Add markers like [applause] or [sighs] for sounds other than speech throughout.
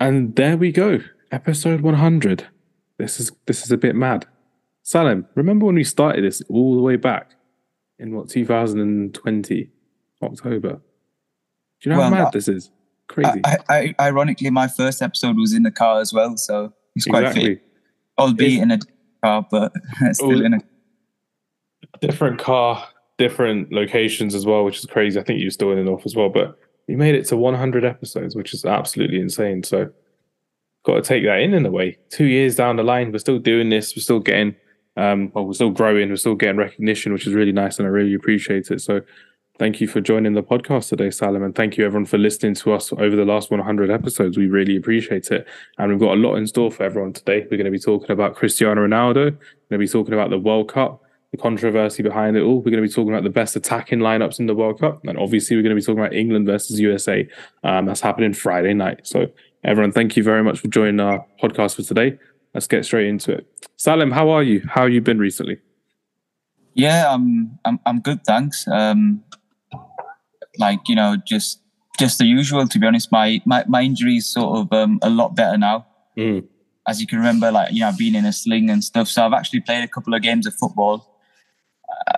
And there we go, episode 100. This is this is a bit mad. Salim, remember when we started this all the way back in what 2020 October? Do you know Well, how mad I- this is? Crazy. I, I, ironically, my first episode was in the car as well, so it's quite exactly. fit. Albeit in a car, but [laughs] still in a. different car, different locations as well, which is crazy. I think you're still in the north as well, but you made it to 100 episodes, which is absolutely insane. So, got to take that in in a way. Two years down the line, we're still doing this. We're still getting, um, well, we're still growing. We're still getting recognition, which is really nice, and I really appreciate it. So, thank you for joining the podcast today, Salim, and thank you everyone for listening to us over the last 100 episodes. We really appreciate it, and we've got a lot in store for everyone today. We're going to be talking about Cristiano Ronaldo. We're going to be talking about the World Cup the controversy behind it all. We're going to be talking about the best attacking lineups in the World Cup. And obviously, we're going to be talking about England versus USA. Um, that's happening Friday night. So, everyone, thank you very much for joining our podcast for today. Let's get straight into it. Salim, how are you? How have you been recently? Yeah, I'm, I'm, I'm good, thanks. Um, like you know, just, just the usual. To be honest, my, my, my injury is sort of um, a lot better now. Mm. As you can remember, like you know, I've been in a sling and stuff. So I've actually played a couple of games of football.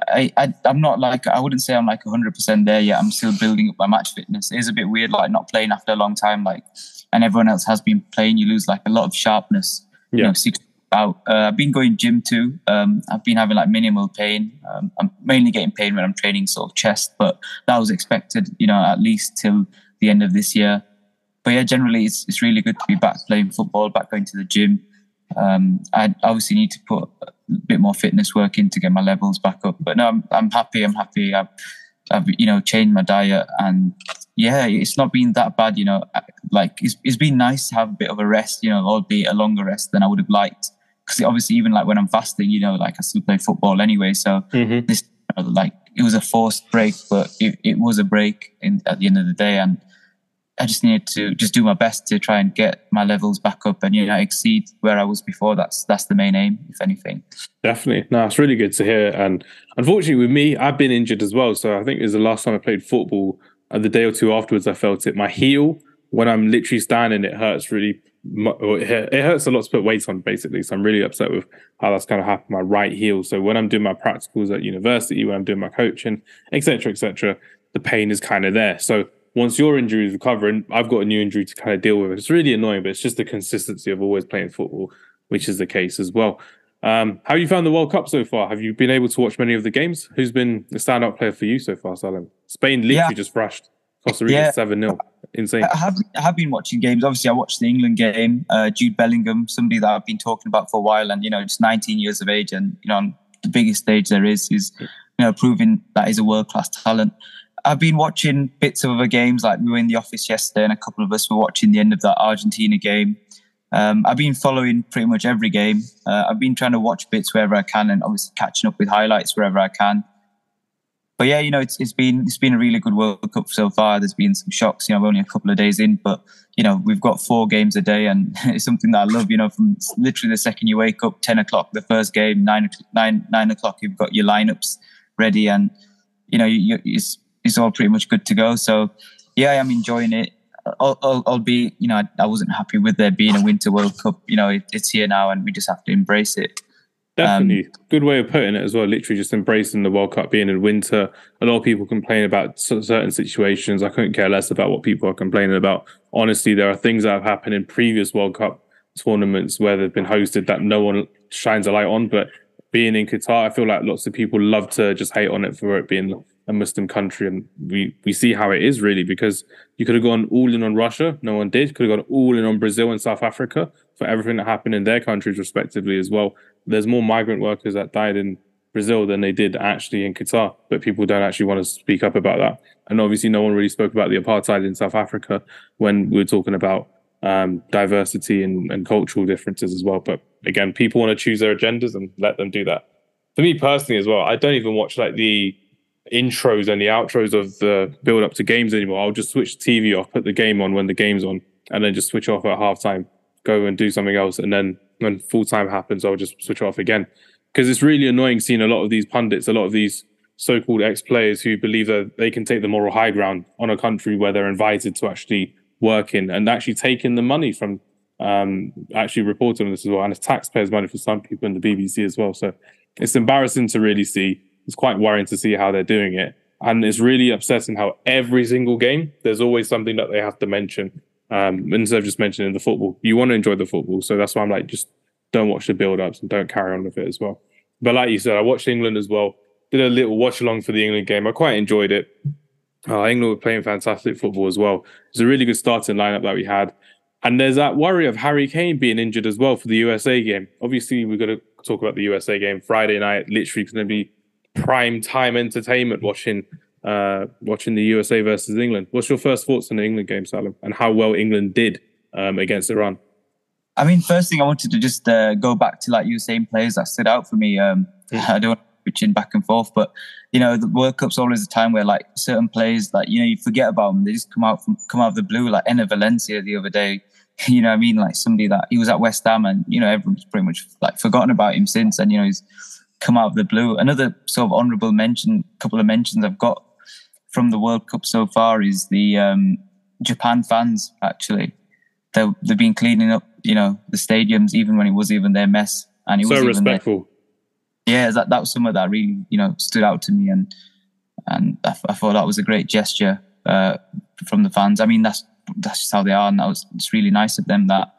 I, I I'm not like I wouldn't say I'm like 100 percent there yet. I'm still building up my match fitness. It is a bit weird, like not playing after a long time, like and everyone else has been playing. You lose like a lot of sharpness. You Yeah. know, six out. Uh, I've been going gym too. Um, I've been having like minimal pain. Um, I'm mainly getting pain when I'm training sort of chest, but that was expected. You know, at least till the end of this year. But yeah, generally it's it's really good to be back playing football, back going to the gym. Um, I obviously need to put a bit more fitness work in to get my levels back up. But no, I'm I'm happy. I'm happy. I've, I've you know changed my diet and yeah, it's not been that bad. You know, like it's it's been nice to have a bit of a rest. You know, albeit a longer rest than I would have liked. Because obviously, even like when I'm fasting, you know, like I still play football anyway. So Mm-hmm. this like it was a forced break, but it, it was a break in, at the end of the day, and I just needed to just do my best to try and get my levels back up and you know exceed where I was before. That's that's the main aim, if anything. Definitely. No, it's really good to hear. And unfortunately, with me, I've been injured as well. So I think it was the last time I played football. And the day or two afterwards, I felt it. My heel, when I'm literally standing, it hurts really. it hurts a lot to put weight on, basically. So I'm really upset with how that's kind of happened. My right heel. So when I'm doing my practicals at university, when I'm doing my coaching, etc., etc., the pain is kind of there. So once your injury is recovering, I've got a new injury to kind of deal with. It's really annoying, but it's just the consistency of always playing football, which is the case as well. Um, how you found the World Cup so far? Have you been able to watch many of the games? Who's been the standout player for you so far, Salim? Spain literally Yeah. just thrashed Costa Rica Yeah. seven 0 Insane. I have I have been watching games. Obviously, I watched the England game. Uh, Jude Bellingham, somebody that I've been talking about for a while, and you know, just 19 years of age, and you know, on the biggest stage there is, is you know, proving that he's a world class talent. I've been watching bits of other games. Like we were in the office yesterday, and a couple of us were watching the end of that Argentina game. Um, I've been following pretty much every game. Uh, I've been trying to watch bits wherever I can, and obviously catching up with highlights wherever I can. But yeah, you know, it's it's been it's been a really good World Cup so far. There's been some shocks. You know, we're only a couple of days in, but you know, we've got four games a day, and [laughs] it's something that I love. You know, from literally the second you wake up, ten o'clock the first game, nine nine nine o'clock you've got your lineups ready, and you know, you, you, it's it's all pretty much good to go. So yeah, I'm enjoying it. Al- Albeit, you know, I, I wasn't happy with there being a Winter World Cup. You know, it, it's here now, and we just have to embrace it. Definitely. Um, good way of putting it as well. Literally just embracing the World Cup being in winter. A lot of people complain about certain situations. I couldn't care less about what people are complaining about. Honestly, there are things that have happened in previous World Cup tournaments where they've been hosted that no one shines a light on. But being in Qatar, I feel like lots of people love to just hate on it for it being a Muslim country. And we, we see how it is really because you could have gone all in on Russia. No one did. Could have gone all in on Brazil and South Africa for everything that happened in their countries respectively as well there's more migrant workers that died in Brazil than they did actually in Qatar, but people don't actually want to speak up about that. And obviously, no one really spoke about the apartheid in South Africa when we were talking about um, diversity and, and cultural differences as well. But again, people want to choose their agendas and let them do that. For me personally, as well, I don't even watch like the intros and the outros of the build up to games anymore. I'll just switch TV off, put the game on when the game's on, and then just switch off at halftime, go and do something else, and then when full time happens, I'll just switch off again. Because it's really annoying seeing a lot of these pundits, a lot of these so-called ex-players who believe that they can take the moral high ground on a country where they're invited to actually work in and actually taking the money from um, actually reporting on this as well, and it's taxpayers' money for some people in the BBC as well. So it's embarrassing to really see. It's quite worrying to see how they're doing it, and it's really upsetting how every single game there's always something that they have to mention um, instead of just mentioning the football. You want to enjoy the football, so that's why I'm like, just don't watch the build-ups and don't carry on with it as well. But like you said, I watched England as well. Did a little watch along for the England game. I quite enjoyed it. Uh, England were playing fantastic football as well. It was a really good starting lineup that we had. And there's that worry of Harry Kane being injured as well for the USA game. Obviously, we're going to talk about the USA game Friday night. Literally, going to be prime time entertainment watching uh, watching the USA versus England. What's your first thoughts on the England game, Salim, and how well England did um, against Iran? I mean, first thing I wanted to just uh, go back to like you were saying players that stood out for me. Um, mm. [laughs] I don't want to pitching back and forth, but you know, the World Cup's always a time where like certain players, like you know, you forget about them. They just come out from come out of the blue. Like Enner Valencia the other day, [laughs] you know I mean? Like somebody that he was at West Ham and, you know, everyone's pretty much like forgotten about him since. And, you know, he's come out of the blue. Another sort of honourable mention, couple of mentions I've got from the World Cup so far is the um, Japan fans, actually. They, they've been cleaning up, you know, the stadiums even when it was even their mess. And it so was respectful. Yeah, that, that was something that really, you know, stood out to me. And and I, I thought that was a great gesture uh, from the fans. I mean, that's that's just how they are, and that was it's really nice of them. That,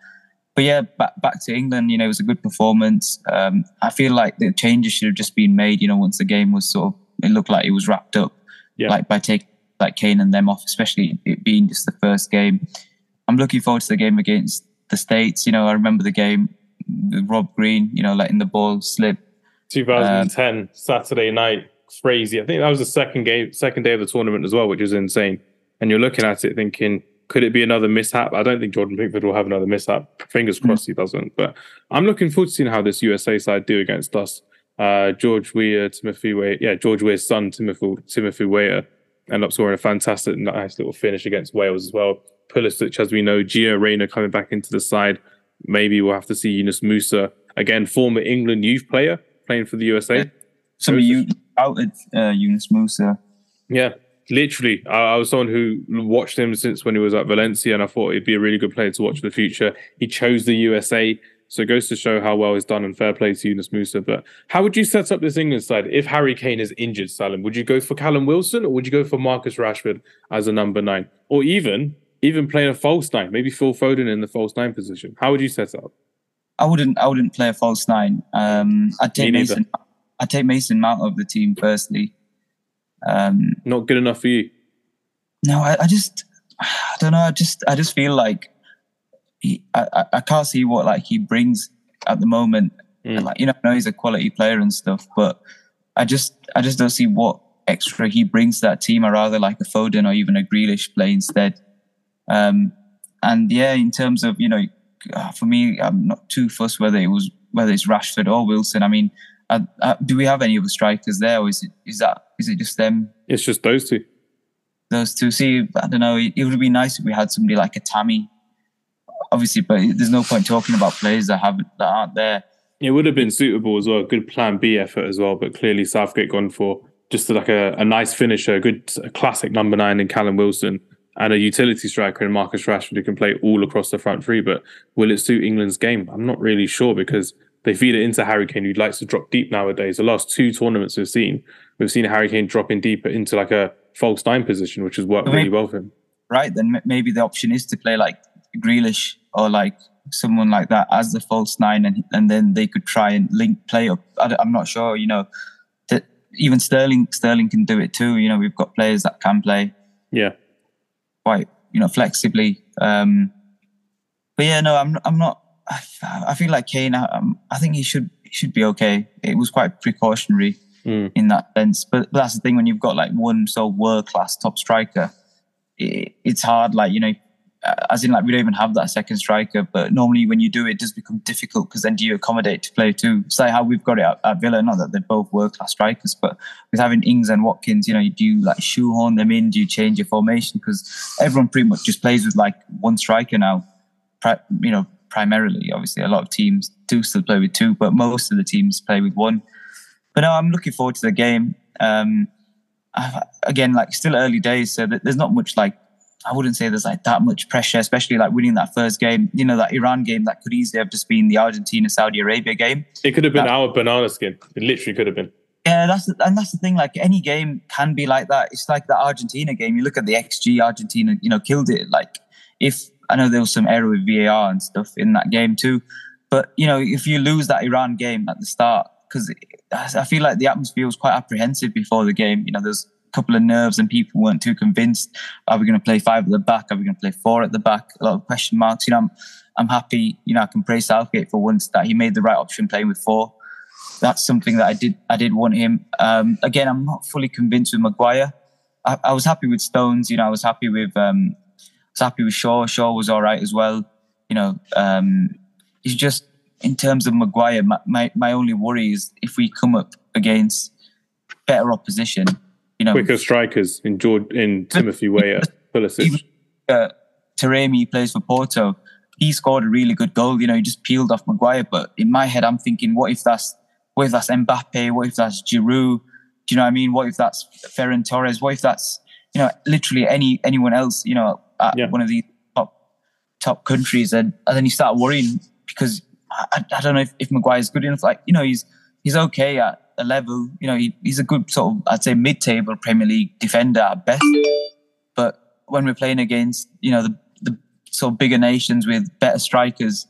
but yeah, back back to England. You know, it was a good performance. Um, I feel like the changes should have just been made. You know, once the game was sort of, it looked like it was wrapped up. Yeah. Like by taking like Kane and them off, especially it being just the first game. I'm looking forward to the game against the States. You know, I remember the game with Rob Green. You know, letting the ball slip. 2010 um, Saturday night, crazy. I think that was the second game, second day of the tournament as well, which is insane. And you're looking at it thinking, could it be another mishap? I don't think Jordan Pickford will have another mishap. Fingers hmm. crossed he doesn't. But I'm looking forward to seeing how this USA side do against us. Uh, George Weah, Timothy Weah, yeah, George Weah's son, Timothy Timothy Weah, ended up scoring a fantastic, nice little finish against Wales as well. Pulisic, as we know, Gio Reyna coming back into the side. Maybe we'll have to see Yunus Musah again, former England youth player playing for the USA. So you outed uh, Yunus Musah. Yeah, literally, I, I, was someone who watched him since when he was at Valencia, and I thought he'd be a really good player to watch in the future. He chose the USA, so it goes to show how well he's done and fair play to Yunus Musah. But how would you set up this England side if Harry Kane is injured, Salim? Would you go for Callum Wilson or would you go for Marcus Rashford as a number nine, or even even playing a false nine, maybe Phil Foden in the false nine position? How would you set up? I wouldn't. I wouldn't play a false nine. Um, I'd take Mason. I'd take Mason Mount of the team firstly. Um, Not good enough for you. No, I, I just, I don't know. I just, I just feel like he, I, I can't see what like he brings at the moment. Mm. Like you know, I know he's a quality player and stuff, but I just, I just don't see what extra he brings to that team. I rather like a Foden or even a Grealish play instead. Um, and yeah, in terms of you know, for me, I'm not too fussed whether it was whether it's Rashford or Wilson. I mean, uh, uh, do we have any other strikers there, or is it is that is it just them? It's just those two. Those two. See, I don't know. It, it would be nice if we had somebody like a Tammy, obviously, but there's no point talking about players that haven't that aren't there. It would have been suitable as well. Good Plan B effort as well, but clearly Southgate gone for just like a, a nice finisher, a good a classic number nine in Callum Wilson, and a utility striker in Marcus Rashford who can play all across the front three. But will it suit England's game? I'm not really sure because they feed it into Harry Kane, who likes to drop deep nowadays. The last two tournaments we've seen, we've seen Harry Kane dropping deeper into like a false nine position, which has worked really well for him. Right, then maybe the option is to play like Grealish or like someone like that as the false nine, and and then they could try and link play up. I, am not sure, you know, that even Sterling Sterling can do it too. You know, we've got players that can play. Yeah, quite you know flexibly. Um, but yeah, no, I'm I'm not I, feel like Kane. Um, I think he should he should be okay. It was quite precautionary mm. in that sense. But, but, that's the thing when you've got like one so world class top striker, it, it's hard. Like you know, uh, as in like we don't even have that second striker. But normally when you do it, it does become difficult because then do you accommodate to play two? It's like how we've got it at, at Villa. Not that they're both world class strikers, but with having Ings and Watkins, you know, do you like shoehorn them in? Do you change your formation? Because everyone pretty much just plays with like one striker now. You know, primarily. Obviously, a lot of teams do still play with two, but most of the teams play with one. But no, I'm looking forward to the game. Um, again, like still early days, so there's not much like I wouldn't say there's like that much pressure, especially like winning that first game. You know, that Iran game that could easily have just been the Argentina Saudi Arabia game. It could have been that, our banana skin. It literally could have been. Yeah, that's and that's the thing. Like any game can be like that. It's like the Argentina game. You look at the XG, Argentina, you know, killed it. Like if I know there was some error with VAR and stuff in that game too, but you know, if you lose that Iran game at the start, because I feel like the atmosphere was quite apprehensive before the game. You know, there's a couple of nerves and people weren't too convinced. Are we going to play five at the back? Are we going to play four at the back? A lot of question marks. You know, I'm, I'm happy. You know, I can praise Southgate for once that he made the right option playing with four. That's something that I did. I did want him. Um, again, I'm not fully convinced with Maguire. I, I, was happy with Stones. You know, I was happy with. Um, was happy with Shaw. Shaw was all right as well. You know, um, he's just in terms of Maguire, my, my, my only worry is if we come up against better opposition, you know, quicker strikers in George in [laughs] Timothy Weah, Pulisic. Uh, Taremi plays for Porto. He scored a really good goal. You know, he just peeled off Maguire. But in my head, I'm thinking, what if that's what if that's Mbappe? What if that's Giroud? Do you know what I mean? What if that's Ferran Torres? What if that's you know literally any anyone else? You know, at yeah. one of the top top countries, and, and then you start worrying because I, I don't know if, if Maguire's good enough. Like, you know, he's he's okay at a level. You know, he, he's a good sort of, I'd say, mid-table Premier League defender at best. But when we're playing against, you know, the, the sort of bigger nations with better strikers,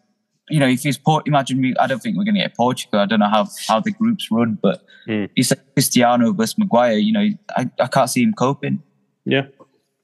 you know, if he's Port, imagine me. I don't think we're going to get Portugal. I don't know how how the groups run, but mm. he's like Cristiano versus Maguire. You know, I, I can't see him coping. Yeah,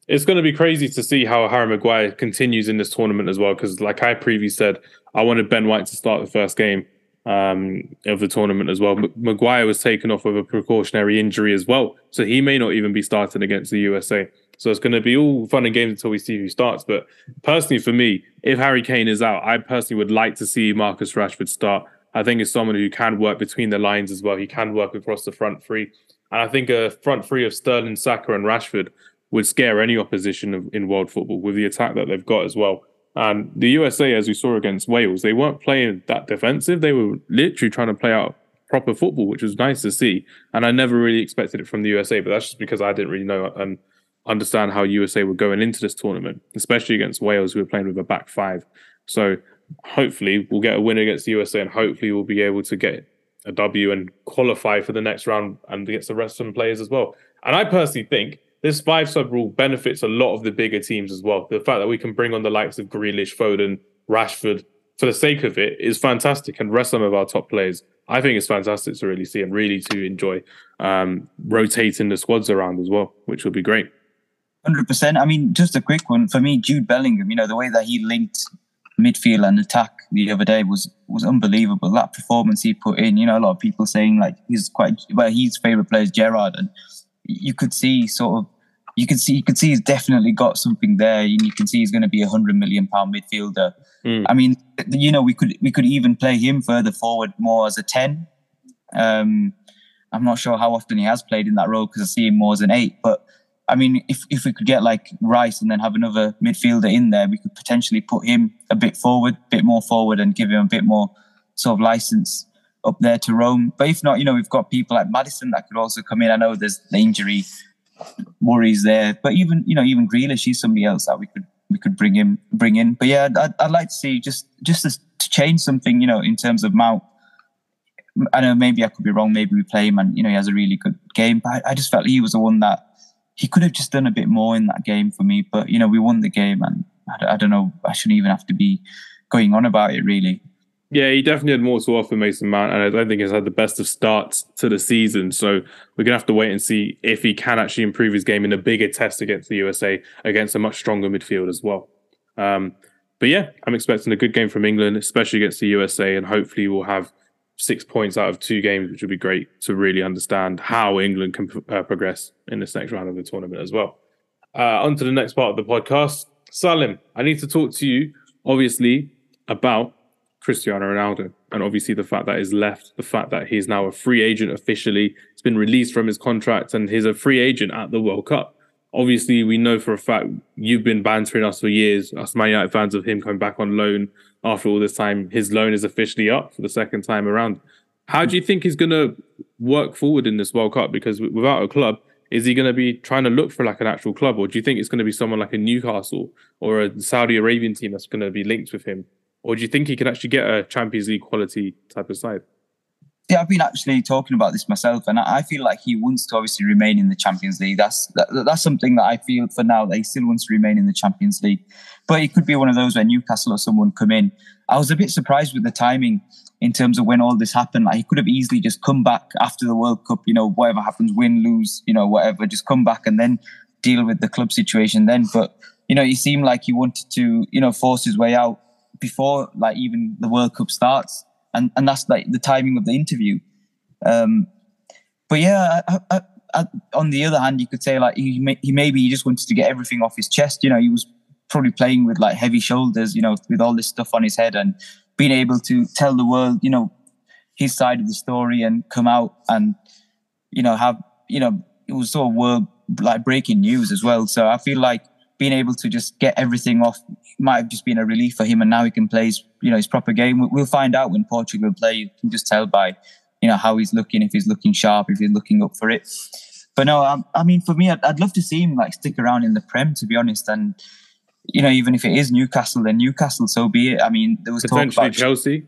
it's going to be crazy to see how Harry Maguire continues in this tournament as well. Because, like I previously said, I wanted Ben White to start the first game um, of the tournament as well. M- Maguire was taken off with a precautionary injury as well, so he may not even be starting against the USA. So it's going to be all fun and games until we see who starts. But personally, for me, if Harry Kane is out, I personally would like to see Marcus Rashford start. I think it's someone who can work between the lines as well. He can work across the front three. And I think a front three of Sterling, Saka, and Rashford would scare any opposition in world football with the attack that they've got as well. And the USA, as we saw against Wales, they weren't playing that defensive. They were literally trying to play out proper football, which was nice to see. And I never really expected it from the USA, but that's just because I didn't really know and understand how USA were going into this tournament, especially against Wales, who were playing with a back five. So hopefully we'll get a win against the USA and hopefully we'll be able to get a W and qualify for the next round and against the rest of the players as well. And I personally think this five sub rule benefits a lot of the bigger teams as well. The fact that we can bring on the likes of Grealish, Foden, Rashford for the sake of it is fantastic and rest some of our top players. I think it's fantastic to really see and really to enjoy um, rotating the squads around as well, which will be great. Hundred percent. I mean, just a quick one for me. Jude Bellingham. You know the way that he linked midfield and attack the other day was was unbelievable. That performance he put in. You know, a lot of people saying like he's quite well. His favorite player is Gerrard, and you could see sort of you can see you can see he's definitely got something there, and you can see he's going to be a hundred million pound midfielder. Mm. I mean, you know, we could we could even play him further forward more as a ten. Um, I'm not sure how often he has played in that role because I see him more as an eight. But I mean, if if we could get like Rice and then have another midfielder in there, we could potentially put him a bit forward, a bit more forward, and give him a bit more sort of license up there to roam. But if not, you know, we've got people like Maddison that could also come in. I know there's the injury worries there, but even you know, even Grealish, he's somebody else that we could we could bring him bring in. But yeah, I'd, I'd like to see just just to, to change something, you know, in terms of Mount. I know maybe I could be wrong. Maybe we play him and you know he has a really good game, but I, I just felt he was the one that he could have just done a bit more in that game for me. But you know we won the game, and I, I don't know. I shouldn't even have to be going on about it really. Yeah, he definitely had more to offer Mason Mount, and I don't think he's had the best of starts to the season. So we're gonna have to wait and see if he can actually improve his game in a bigger test against the USA against a much stronger midfield as well. Um, but yeah, I'm expecting a good game from England, especially against the USA, and hopefully we'll have six points out of two games, which would be great to really understand how England can uh, progress in this next round of the tournament as well. Uh, on to the next part of the podcast. Salim, I need to talk to you, obviously, about Cristiano Ronaldo. And obviously, the fact that he's left, the fact that he's now a free agent officially, he's been released from his contract and he's a free agent at the World Cup. Obviously, we know for a fact you've been bantering us for years, us Man United fans, of him coming back on loan after all this time. His loan is officially up for the second time around. How do you think he's going to work forward in this World Cup? Because without a club, is he going to be trying to look for like an actual club, or do you think it's going to be someone like a Newcastle or a Saudi Arabian team that's going to be linked with him, or do you think he can actually get a Champions League quality type of side? Yeah, I've been actually talking about this myself, and I feel like he wants to obviously remain in the Champions League. That's that, that's something that I feel for now that he still wants to remain in the Champions League. But it could be one of those where Newcastle or someone come in. I was a bit surprised with the timing in terms of when all this happened. Like he could have easily just come back after the World Cup, you know, whatever happens, win, lose, you know, whatever, just come back and then deal with the club situation then. But you know, he seemed like he wanted to, you know, force his way out before like even the World Cup starts and and that's like the timing of the interview. Um, but yeah, I, I, I, on the other hand, you could say like he may, he maybe he just wanted to get everything off his chest. You know, he was probably playing with like heavy shoulders. You know, with all this stuff on his head and being able to tell the world, you know, his side of the story and come out and you know have you know it was sort of world like breaking news as well. So I feel like being able to just get everything off might have just been a relief for him, and now he can play his, you know his proper game. We'll find out when Portugal play. You can just tell by you know how he's looking, if he's looking sharp, if he's looking up for it. But no, I, I mean, for me, I'd, I'd, love to see him like stick around in the Prem, to be honest. And you know, even if it is Newcastle, then Newcastle, so be it. I mean, there was talk about Chelsea.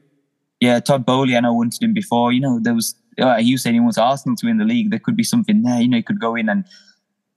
Yeah, Todd Boehly, I know wanted him before. You know, there was uh, he was saying he wants Arsenal to win the league. There could be something there. You know, he could go in and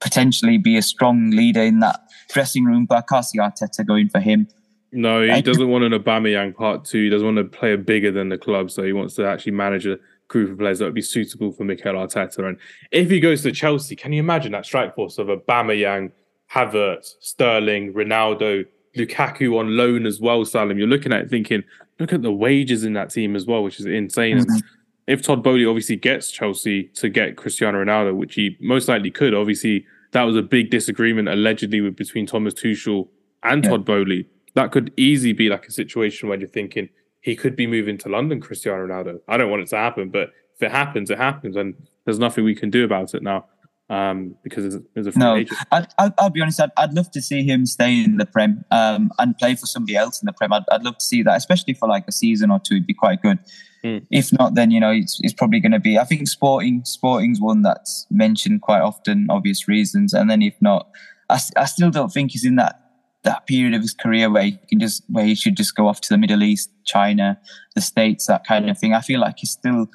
potentially be a strong leader in that dressing room. But I can't see Arteta going for him. No, he doesn't want an Aubameyang part two. He doesn't want to play a bigger than the club, so he wants to actually manage a group of players that would be suitable for Mikel Arteta. And if he goes to Chelsea, can you imagine that strike force of Aubameyang, Havertz, Sterling, Ronaldo, Lukaku on loan as well, Salim? You're looking at it thinking, look at the wages in that team as well, which is insane. Mm-hmm. If Todd Boehly obviously gets Chelsea to get Cristiano Ronaldo, which he most likely could, obviously that was a big disagreement allegedly with between Thomas Tuchel and yeah. Todd Boehly. That could easily be like a situation where you're thinking, he could be moving to London, Cristiano Ronaldo. I don't want it to happen, but if it happens, it happens, and there's nothing we can do about it now um, because there's, a free no. agent. I'd, I'd, I'll be honest. I'd, I'd love to see him stay in the Prem um, and play for somebody else in the Prem. I'd, I'd love to see that, especially for like a season or two. It'd be quite good. Mm. If not, then you know it's, it's probably going to be. I think Sporting Sporting's one that's mentioned quite often, obvious reasons. And then if not, I, I still don't think he's in that that period of his career where he can just where he should just go off to the Middle East, China, the States, that kind of thing. I feel like he's still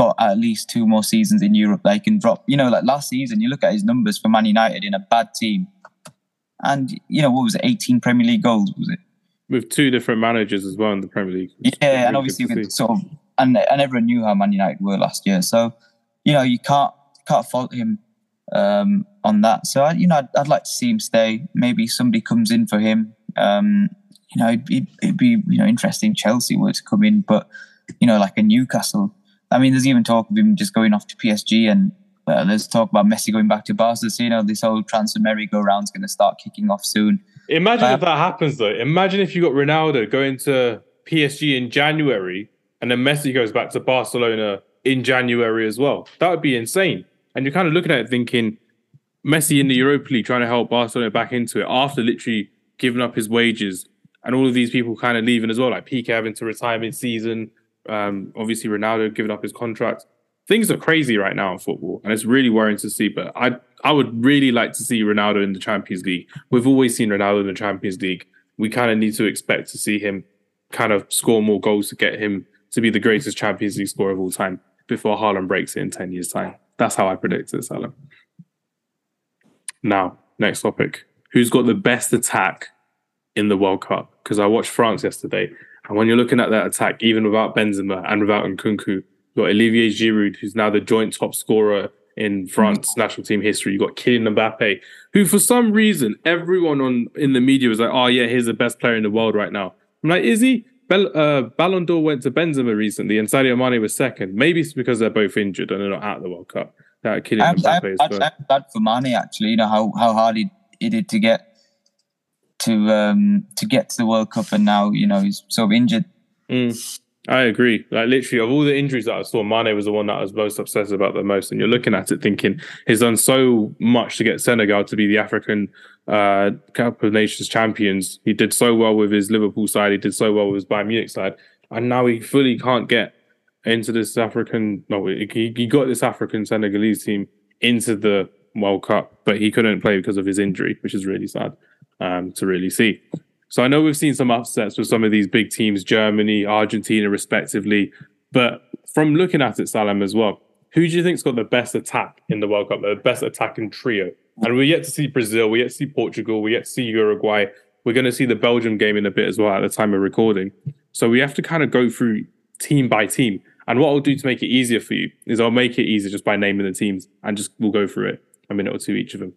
got at least two more seasons in Europe that he can drop. You know, like last season, you look at his numbers for Man United in a bad team, and you know what was it, 18 Premier League goals was it? With two different managers as well in the Premier League. Yeah, and obviously with sort of and and everyone knew how Man United were last year, so you know you can't can't fault him um, on that. So I, you know, I'd, I'd, like to see him stay. Maybe somebody comes in for him. Um, you know, it'd, it'd, be you know interesting. Chelsea were to come in, but you know, like a Newcastle. I mean, there's even talk of him just going off to PSG, and uh, there's talk about Messi going back to Barca. So, you know, this whole transfer merry-go-round is going to start kicking off soon. Imagine if that happens, though. Imagine if you got Ronaldo going to PSG in January, and then Messi goes back to Barcelona in January as well. That would be insane. And you're kind of looking at it thinking, Messi in the Europa League trying to help Barcelona back into it after literally giving up his wages and all of these people kind of leaving as well, like Piqué having to retire mid season, um, obviously Ronaldo giving up his contract. Things are crazy right now in football, and it's really worrying to see. But I I would really like to see Ronaldo in the Champions League. We've always seen Ronaldo in the Champions League. We kind of need to expect to see him kind of score more goals to get him to be the greatest Champions League scorer of all time before Haaland breaks it in 10 years' time. That's how I predict it, Salah. Now, next topic. Who's got the best attack in the World Cup? Because I watched France yesterday, and when you're looking at that attack, even without Benzema and without Nkunku, you've got Olivier Giroud, who's now the joint top scorer in France national team history. You've got Kylian Mbappe, who for some reason everyone on in the media was like, "Oh yeah, he's the best player in the world right now." I'm like, "Is he?" Bell, uh, Ballon d'Or went to Benzema recently, and Sadio Mane was second. Maybe it's because they're both injured and they're not at the World Cup. That Kylian I'm, Mbappe I'm, I'm glad for Mane actually. You know how, how hard he, he did to get to um to get to the World Cup, and now you know he's sort of injured. Mm. I agree. Like literally, of all the injuries that I saw, Mane was the one that I was most obsessed about the most. And you're looking at it thinking he's done so much to get Senegal to be the African uh, Cup of Nations champions. He did so well with his Liverpool side. He did so well with his Bayern Munich side, and now he fully can't get into this African. No, he, he got this African Senegalese team into the World Cup, but he couldn't play because of his injury, which is really sad um, to really see. So I know we've seen some upsets with some of these big teams, Germany, Argentina, respectively. But from looking at it, Salam, as well, who do you think's got the best attack in the World Cup, the best attacking trio? And we're yet to see Brazil, we're yet to see Portugal, we're yet to see Uruguay. We're going to see the Belgium game in a bit as well at the time of recording. So we have to kind of go through team by team. And what I'll do to make it easier for you is I'll make it easier just by naming the teams and just we'll go through it a minute or two each of them.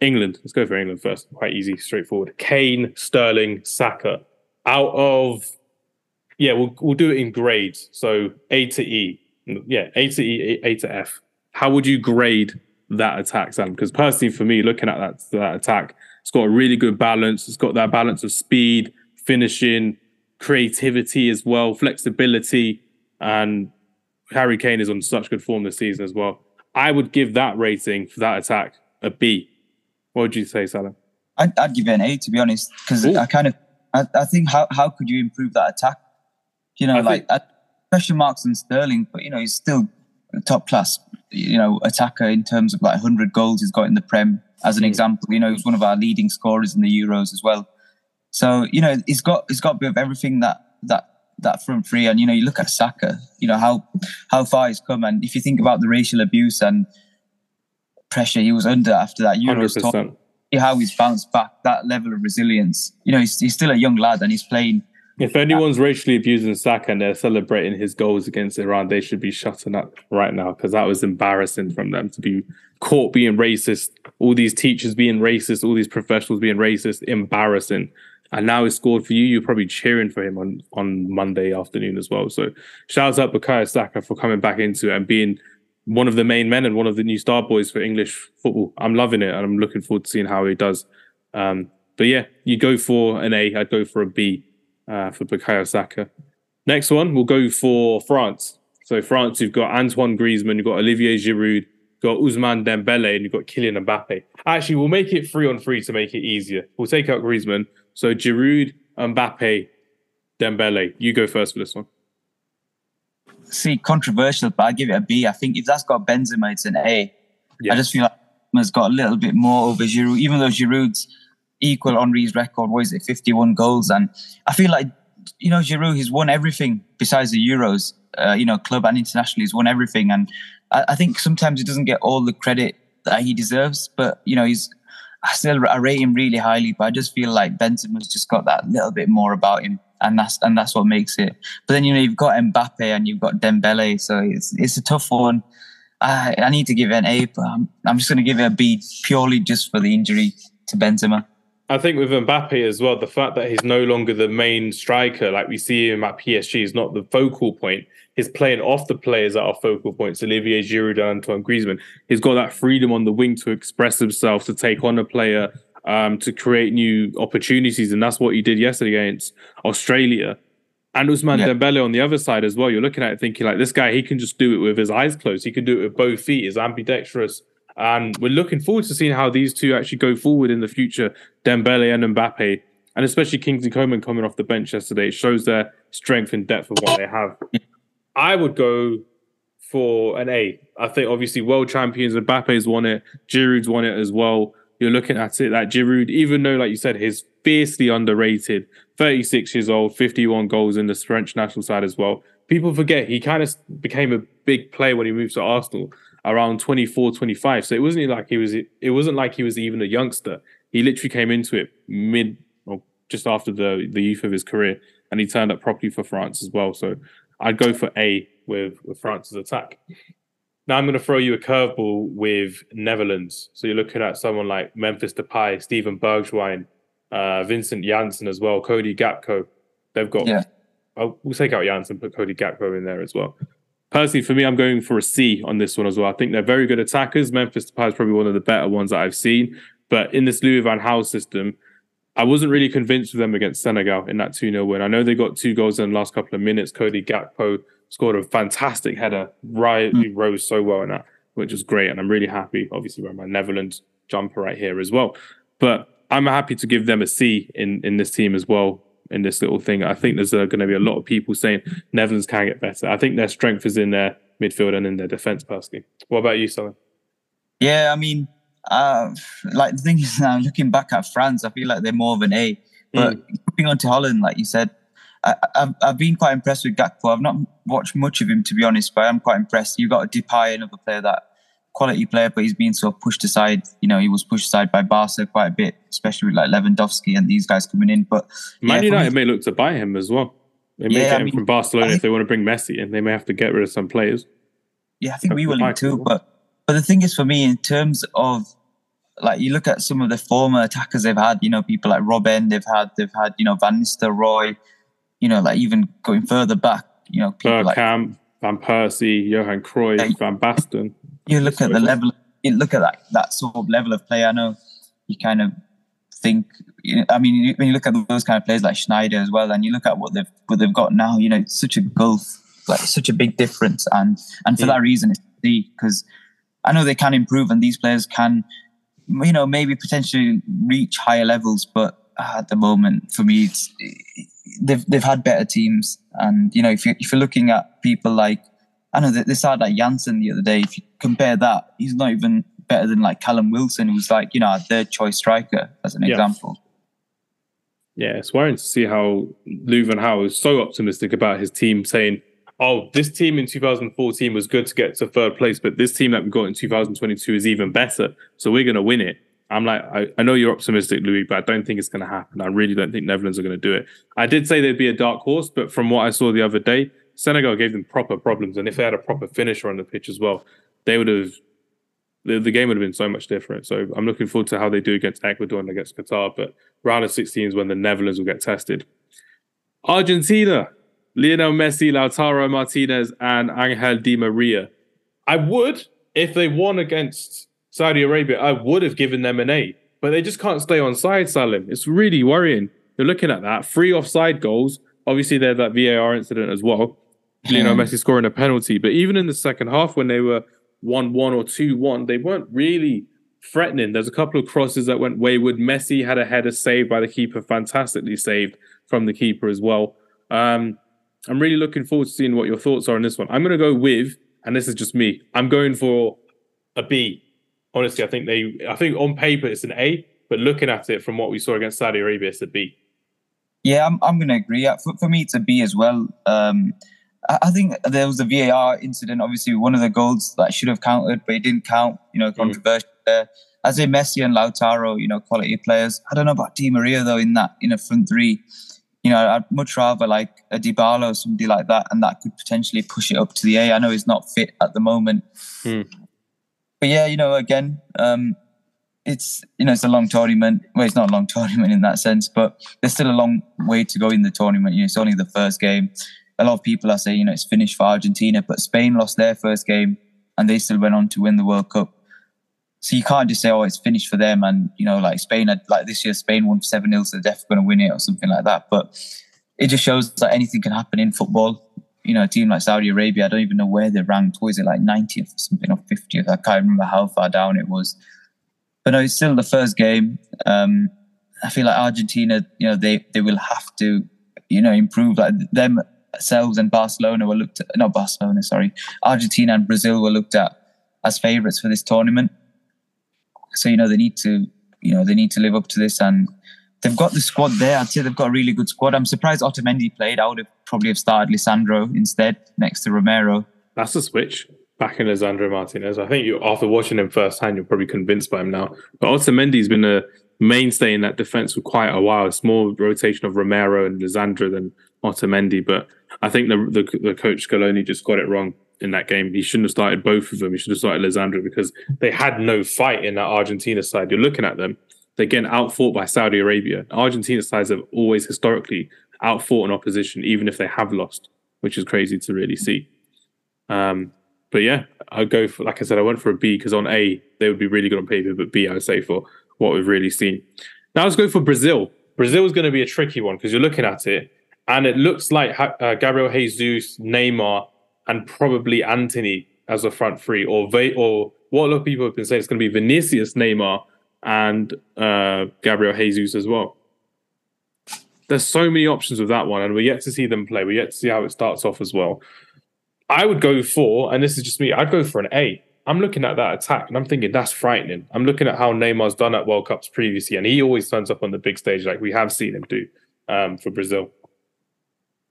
England, let's go for England first. Quite easy, straightforward. Kane, Sterling, Saka. Out of yeah, we'll we'll do it in grades. So A to E. Yeah, A to E, A to F. How would you grade that attack, Sam? Because personally, for me, looking at that that attack, it's got a really good balance. It's got that balance of speed, finishing, creativity as well, flexibility, and Harry Kane is on such good form this season as well. I would give that rating for that attack a B. What would you say, Salah? I'd, I'd give it an A to be honest, because I kind of I, I, think how how could you improve that attack? You know, I like think, question marks on Sterling, but you know he's still a top class. You know, attacker in terms of like hundred goals he's got in the Prem. As an mm. example, you know he's one of our leading scorers in the Euros as well. So you know he's got he's got a bit of everything that that that front three. And you know you look at Saka, you know how how far he's come, and if you think about the racial abuse and pressure he was under after that Euros, talk, how he's bounced back, that level of resilience. You know he's, he's still a young lad and he's playing. If anyone's racially abusing Saka and they're celebrating his goals against Iran, they should be shutting up right now because that was embarrassing from them to be caught being racist. All these teachers being racist, all these professionals being racist, embarrassing and now he's scored for you, you're probably cheering for him on, on Monday afternoon as well. So shouts out Bukayo Saka for coming back into it and being one of the main men and one of the new star boys for English football. I'm loving it and I'm looking forward to seeing how he does. Um, but yeah, you go for an A, I'd go for a B uh, for Bukayo Saka. Next one, we'll go for France. So France, you've got Antoine Griezmann, you've got Olivier Giroud, you've got Ousmane Dembele, and you've got Kylian Mbappe. Actually, we'll make it three on three to make it easier. We'll take out Griezmann. So Giroud, Mbappe, Dembele. You go first for this one. See, controversial, but I give it a B. I think if that's got Benzema, it's an A. Yeah. I just feel like has got a little bit more over Giroud, even though Giroud's equal Henry's record. What is it, 51 goals? And I feel like, you know, Giroud, he's won everything besides the Euros. Uh, you know, club and internationally, he's won everything. And I, I think sometimes he doesn't get all the credit that he deserves. But, you know, he's I still I rate him really highly, but I just feel like Benzema's just got that little bit more about him, and that's and that's what makes it. But then you know you've got Mbappe and you've got Dembele, so it's it's a tough one. I, I need to give it an A, but I'm, I'm just going to give it a B purely just for the injury to Benzema. I think with Mbappe as well, the fact that he's no longer the main striker, like we see him at PSG, is not the focal point he's playing off the players that are focal points, Olivier Giroud and Antoine Griezmann. He's got that freedom on the wing to express himself, to take on a player, um, to create new opportunities. And that's what he did yesterday against Australia. And Ousmane yeah. Dembele on the other side as well. You're looking at it thinking like this guy, he can just do it with his eyes closed. He can do it with both feet. He's ambidextrous. And we're looking forward to seeing how these two actually go forward in the future, Dembele and Mbappe. And especially Kingsley Coman coming off the bench yesterday. It shows their strength and depth of what they have. I would go for an A. I think obviously world champions Mbappe's won it, Giroud's won it as well. You're looking at it that Giroud, even though like you said, he's fiercely underrated, 36 years old, 51 goals in the French national side as well. People forget he kind of became a big player when he moved to Arsenal around 24, 25. So it wasn't like he was it wasn't like he was even a youngster. He literally came into it mid or just after the the youth of his career and he turned up properly for France as well. So I'd go for A with, with France's attack. Now I'm going to throw you a curveball with Netherlands. So you're looking at someone like Memphis Depay, Steven Bergwijn, uh, Vincent Janssen as well, Cody Gakpo. They've got. Yeah. Oh, we'll take out Janssen, put Cody Gakpo in there as well. Personally, for me, I'm going for a C on this one as well. I think they're very good attackers. Memphis Depay is probably one of the better ones that I've seen. But in this Louis van Gaal system, I wasn't really convinced with them against Senegal in that 2 0 win. I know they got two goals in the last couple of minutes. Cody Gakpo scored a fantastic header, right? Mm. He rose so well in that, which was great. And I'm really happy, obviously, wearing my Netherlands jumper right here as well. But I'm happy to give them a C in, in this team as well, in this little thing. I think there's uh, going to be a lot of people saying Netherlands can get better. I think their strength is in their midfield and in their defense, personally. What about you, Simon? Yeah, I mean, uh, like the thing is [laughs] now looking back at France, I feel like they're more of an A. But mm. moving on to Holland, like you said, I, have I've been quite impressed with Gakpo. I've not watched much of him to be honest, but I'm quite impressed. You've got a Depay, another player that quality player, but he's been sort of pushed aside. You know, he was pushed aside by Barca quite a bit, especially with like Lewandowski and these guys coming in. But Man yeah, United may look to buy him as well. They may yeah, get him mean, from Barcelona think, if they want to bring Messi, and they may have to get rid of some players. Yeah, I think we will too. But but the thing is, for me, in terms of like you look at some of the former attackers they've had, you know, people like Robin, they've had, they've had, you know, Van Nistelrooy, you know, like even going further back, you know, people Bergkamp, like Van Persie, Johan Cruyff, yeah, Van Basten. You look at the level, you look at that that sort of level of play. I know you kind of think. I mean, when you look at those kind of players like Sneijder as well, and you look at what they've what they've got now, you know, it's such a gulf, like such a big difference, and and for yeah. that reason, it's because I know they can improve, and these players can you know, maybe potentially reach higher levels, but at the moment, for me, it's they've they've had better teams, and you know, if you if you're looking at people like I know they started like Janssen the other day. If you compare that, he's not even better than like Callum Wilson, who's like you know a third choice striker as an yeah. example. Yeah, it's worrying to see how van Gaal is so optimistic about his team, saying oh, this team in 2014 was good to get to third place, but this team that we got in 2022 is even better. So we're going to win it. I'm like, I, I know you're optimistic, Louis, but I don't think it's going to happen. I really don't think Netherlands are going to do it. I did say they'd be a dark horse, but from what I saw the other day, Senegal gave them proper problems. And if they had a proper finisher on the pitch as well, they would have, the, the game would have been so much different. So I'm looking forward to how they do against Ecuador and against Qatar. But round of 16 is when the Netherlands will get tested. Argentina, Lionel Messi, Lautaro Martinez, and Angel Di Maria. I would, if they won against Saudi Arabia, I would have given them an A, but they just can't stay on side, Salim. It's really worrying. You're looking at that. Three offside goals. Obviously, there's that VAR incident as well. Lionel Messi scoring a penalty. But even in the second half, when they were 1 1 or 2 1, they weren't really threatening. There's a couple of crosses that went wayward. Messi had a header saved by the keeper, fantastically saved from the keeper as well. Um, I'm really looking forward to seeing what your thoughts are on this one. I'm going to go with, and this is just me. I'm going for a B. Honestly, I think they. I think on paper it's an A, but looking at it from what we saw against Saudi Arabia, it's a B. Yeah, I'm. I'm going to agree. For, for me, it's a B as well. Um, I, think there was a VAR incident. Obviously, one of the goals that should have counted, but it didn't count. You know, mm. controversial mm. there. As a Messi and Lautaro, you know, quality players. I don't know about Di Maria though. In that, in a front three, you know, I'd much rather like a Dybala or somebody like that, and that could potentially push it up to the A. I know he's not fit at the moment, hmm. but yeah, you know, again, um, it's you know, it's a long tournament. Well, it's not a long [laughs] tournament in that sense, but there's still a long way to go in the tournament. You know, it's only the first game. A lot of people are saying, you know, it's finished for Argentina, but Spain lost their first game and they still went on to win the World Cup. So you can't just say, "Oh, it's finished for them," and you know, like Spain, like this year, Spain won seven 0 so they're definitely going to win it or something like that. But it just shows that anything can happen in football. You know, a team like Saudi Arabia, I don't even know where they're ranked. Was it like 90th or something or 50th? I can't remember how far down it was. But no, it's still the first game. Um, I feel like Argentina, you know, they they will have to, you know, improve. Like them themselves and Barcelona were looked at, not Barcelona, sorry, Argentina and Brazil were looked at as favourites for this tournament. So you know they need to you know they need to live up to this, and they've got the squad there. I'd say they've got a really good squad. I'm surprised Otamendi played. I would have probably have started Lisandro instead next to Romero. That's a switch back in Lisandro Martinez. I think you after watching him firsthand, you're probably convinced by him now. But Otamendi's been a mainstay in that defense for quite a while. It's more rotation of Romero and Lisandro than Otamendi. But I think the the, the coach Scaloni just got it wrong in that game. He shouldn't have started both of them. He should have started Lisandro because they had no fight in that Argentina side. You're looking at them, they're getting outfought by Saudi Arabia. Argentina sides have always historically outfought an opposition, even if they have lost, which is crazy to really see. Um, but yeah, I go for like I said, I went for a B because on A they would be really good on paper, but B I would say for what we've really seen. Now let's go for Brazil. Brazil is going to be a tricky one because you're looking at it, and it looks like uh, Gabriel Jesus, Neymar, and probably Antony as a front three, or Va- or what a lot of people have been saying it's going to be Vinicius, Neymar, and uh, Gabriel Jesus as well. There's so many options with that one, and we're yet to see them play. We're yet to see how it starts off as well. I would go for, and this is just me, I'd go for an A. I'm looking at that attack and I'm thinking that's frightening. I'm looking at how Neymar's done at World Cups previously, and he always turns up on the big stage like we have seen him do um, for Brazil.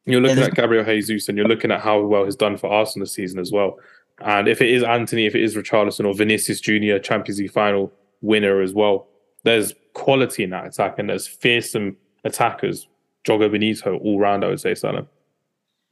You're looking at Gabriel Jesus and you're looking at how well he's done for Arsenal this season as well. And if it is Antony, if it is Richarlison or Vinicius Junior, Champions League final winner as well, there's quality in that attack and there's fearsome attackers. Jogo Bonito all round, I would say, Salah.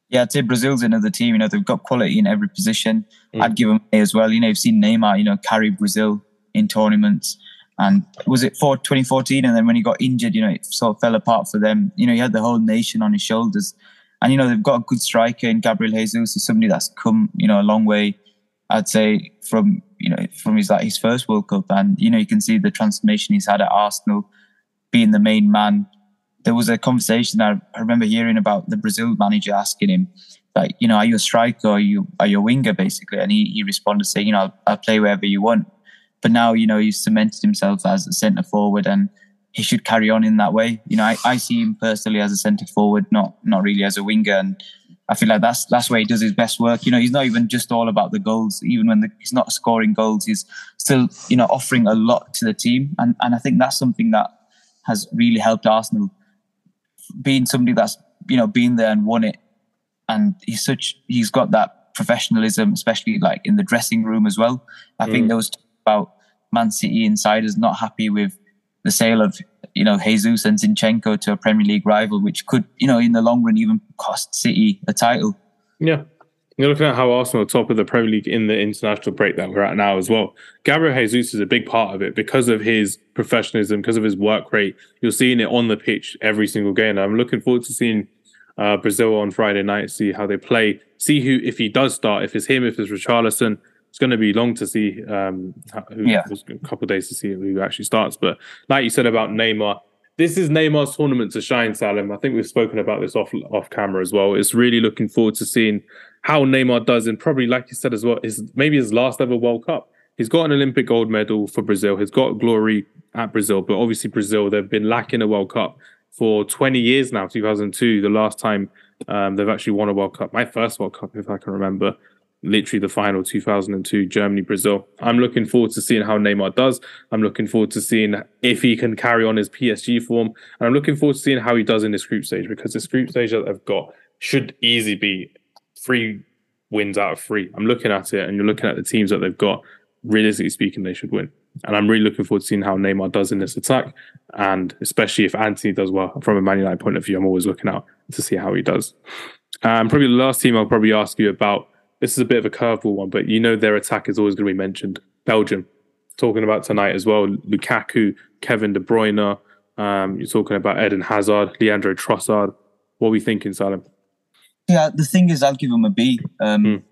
Yeah, I'd say Brazil's another team. You know, they've got quality in every position. Mm. I'd give them A as well. You know, you've seen Neymar, you know, carry Brazil in tournaments. And was it for 2014? And then when he got injured, you know, it sort of fell apart for them. You know, he had the whole nation on his shoulders. And, you know, they've got a good striker in Gabriel Jesus, is somebody that's come, you know, a long way, I'd say, from, you know, from his like his first World Cup. And, you know, you can see the transformation he's had at Arsenal, being the main man. There was a conversation I, remember hearing about the Brazil manager asking him, like, you know, are you a striker or are you are you a winger, basically? And he, he responded saying, you know, I'll, I'll play wherever you want. But now, you know, he's cemented himself as a centre forward and he should carry on in that way. You know, I, I see him personally as a centre forward, not not really as a winger, and I feel like that's that's where he does his best work. You know, he's not even just all about the goals. Even when the, he's not scoring goals, he's still you know offering a lot to the team, and and I think that's something that has really helped Arsenal. Being somebody that's you know been there and won it, and he's such he's got that professionalism, especially like in the dressing room as well. I mm. think there was about Man City insiders not happy with the sale of you know Jesus and Zinchenko to a Premier League rival, which could you know in the long run even cost City a title. Yeah. You're looking at how Arsenal are top of the Premier League in the international break that we're at now as well. Gabriel Jesus is a big part of it because of his professionalism, because of his work rate. You're seeing it on the pitch every single game. I'm looking forward to seeing uh, Brazil on Friday night, see how they play, see who if he does start, if it's him, if it's Richarlison, it's going to be long to see. Um, who, yeah. a couple of days to see who actually starts. But like you said about Neymar, this is Neymar's tournament to shine, Salim. I think we've spoken about this off off camera as well. It's really looking forward to seeing how Neymar does, and probably like you said as well, is maybe his last ever World Cup. He's got an Olympic gold medal for Brazil. He's got glory at Brazil, but obviously Brazil they've been lacking a World Cup for 20 years now. 2002, the last time um, they've actually won a World Cup. My first World Cup, if I can remember literally the final 2002 Germany Brazil. I'm looking forward to seeing how Neymar does. I'm looking forward to seeing if he can carry on his PSG form, and I'm looking forward to seeing how he does in this group stage because this group stage that they've got should easily be three wins out of three. I'm looking at it, and you're looking at the teams that they've got. Realistically speaking, they should win. And I'm really looking forward to seeing how Neymar does in this attack, and especially if Antony does well from a Man United point of view. I'm always looking out to see how he does. Um, probably the last team I'll probably ask you about this is a bit of a curveball one, but you know their attack is always going to be mentioned. Belgium, talking about tonight as well. Lukaku, Kevin De Bruyne. Um, you're talking about Eden Hazard, Leandro Trossard. What are we thinking, Salim? Yeah, the thing is, I'll give them a B. Um, mm.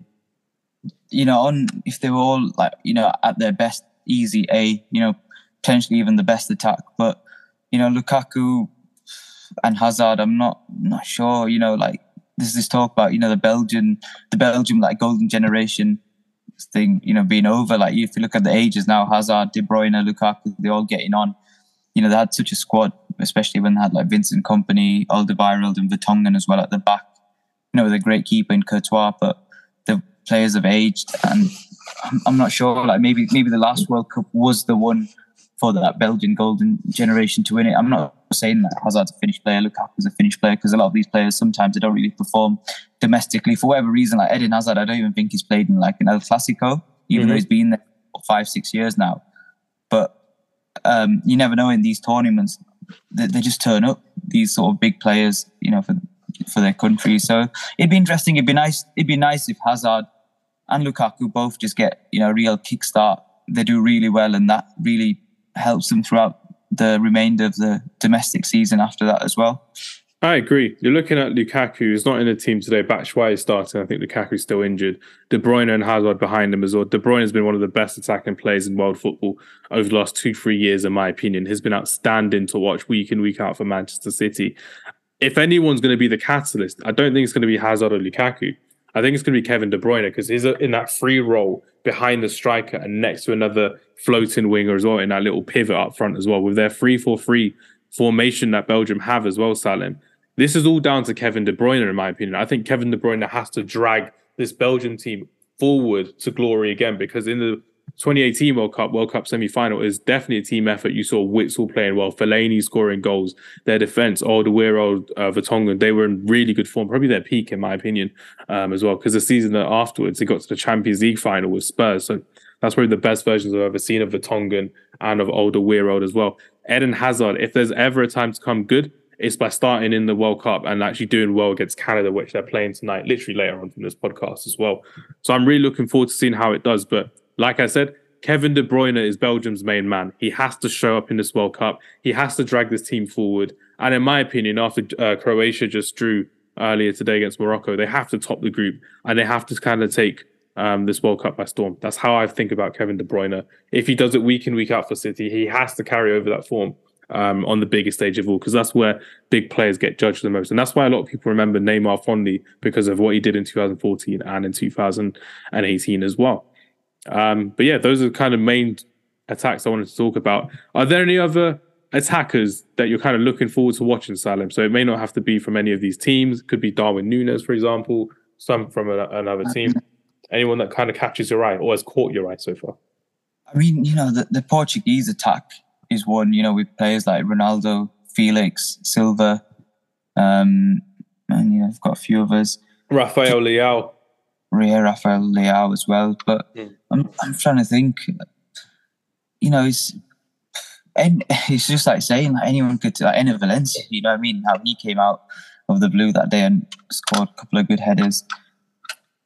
You know, on if they were all like you know at their best, easy A. You know, potentially even the best attack. But you know, Lukaku and Hazard, I'm not not sure. You know, like there's this talk about you know the Belgian the Belgium like golden generation thing you know being over. Like if you look at the ages now, Hazard, De Bruyne, Lukaku, they're all getting on. You know they had such a squad, especially when they had like Vincent Kompany, Alderweireld, and Vertonghen as well at the back. You know with a great keeper in Courtois, but the players have aged, and I'm, I'm not sure. Like maybe maybe the last World Cup was the one for that Belgian golden generation to win it. I'm not saying that Hazard's a finished player, Lukaku's a finished player, because a lot of these players sometimes they don't really perform domestically for whatever reason. Like Eden Hazard, I don't even think he's played in like an El Clasico, even mm-hmm. though he's been there for five, six years now. But um, you never know in these tournaments, they, they just turn up these sort of big players, you know, for for their country. So it'd be interesting. It'd be nice. It'd be nice if Hazard and Lukaku both just get you know a real kickstart. They do really well, and that really helps them throughout the remainder of the domestic season after that as well. I agree. You're looking at Lukaku, who's not in the team today. Batshuayi is starting. I think Lukaku's still injured. De Bruyne and Hazard behind him as well. De Bruyne has been one of the best attacking players in world football over the last two, three years, in my opinion. He's been outstanding to watch week in, week out for Manchester City. If anyone's going to be the catalyst, I don't think it's going to be Hazard or Lukaku. I think it's going to be Kevin De Bruyne because he's uh, in that free role behind the striker and next to another floating winger as well in that little pivot up front as well with their 3-4-3 formation that Belgium have as well, Salim. This is all down to Kevin De Bruyne, in my opinion. I think Kevin De Bruyne has to drag this Belgian team forward to glory again because in the 2018 World Cup, World Cup semi final is definitely a team effort. You saw Witsel playing well, Fellaini scoring goals, their defense, Alderweireld, uh, Vertonghen, they were in really good form, probably their peak, in my opinion, um, as well. Because the season afterwards, they got to the Champions League final with Spurs. So that's probably the best versions I've ever seen of Vertonghen and of Alderweireld as well. Eden Hazard, if there's ever a time to come good, it's by starting in the World Cup and actually doing well against Canada, which they're playing tonight, literally later on from this podcast as well. So I'm really looking forward to seeing how it does. But like I said, Kevin De Bruyne is Belgium's main man. He has to show up in this World Cup. He has to drag this team forward. And in my opinion, after uh, Croatia just drew earlier today against Morocco, they have to top the group and they have to kind of take um, this World Cup by storm. That's how I think about Kevin De Bruyne. If he does it week in, week out for City, he has to carry over that form um, on the biggest stage of all, because that's where big players get judged the most. And that's why a lot of people remember Neymar fondly because of what he did in 2014 and in 2018 as well. Um, but yeah, those are the kind of main attacks I wanted to talk about. Are there any other attackers that you're kind of looking forward to watching, Salim? So it may not have to be from any of these teams. It could be Darwin Nunez, for example, some from a, another team. Anyone that kind of catches your eye or has caught your eye so far? I mean, you know, the, the Portuguese attack is one, you know, with players like Ronaldo, Felix, Silva, um, and you know, I've got a few others. Rafael Leao. Ria Rafael Leao as well. But mm. I'm, I'm trying to think, you know, it's and [laughs] it's just like saying like anyone could like Enner Valencia, you know what I mean? How he came out of the blue that day and scored a couple of good headers.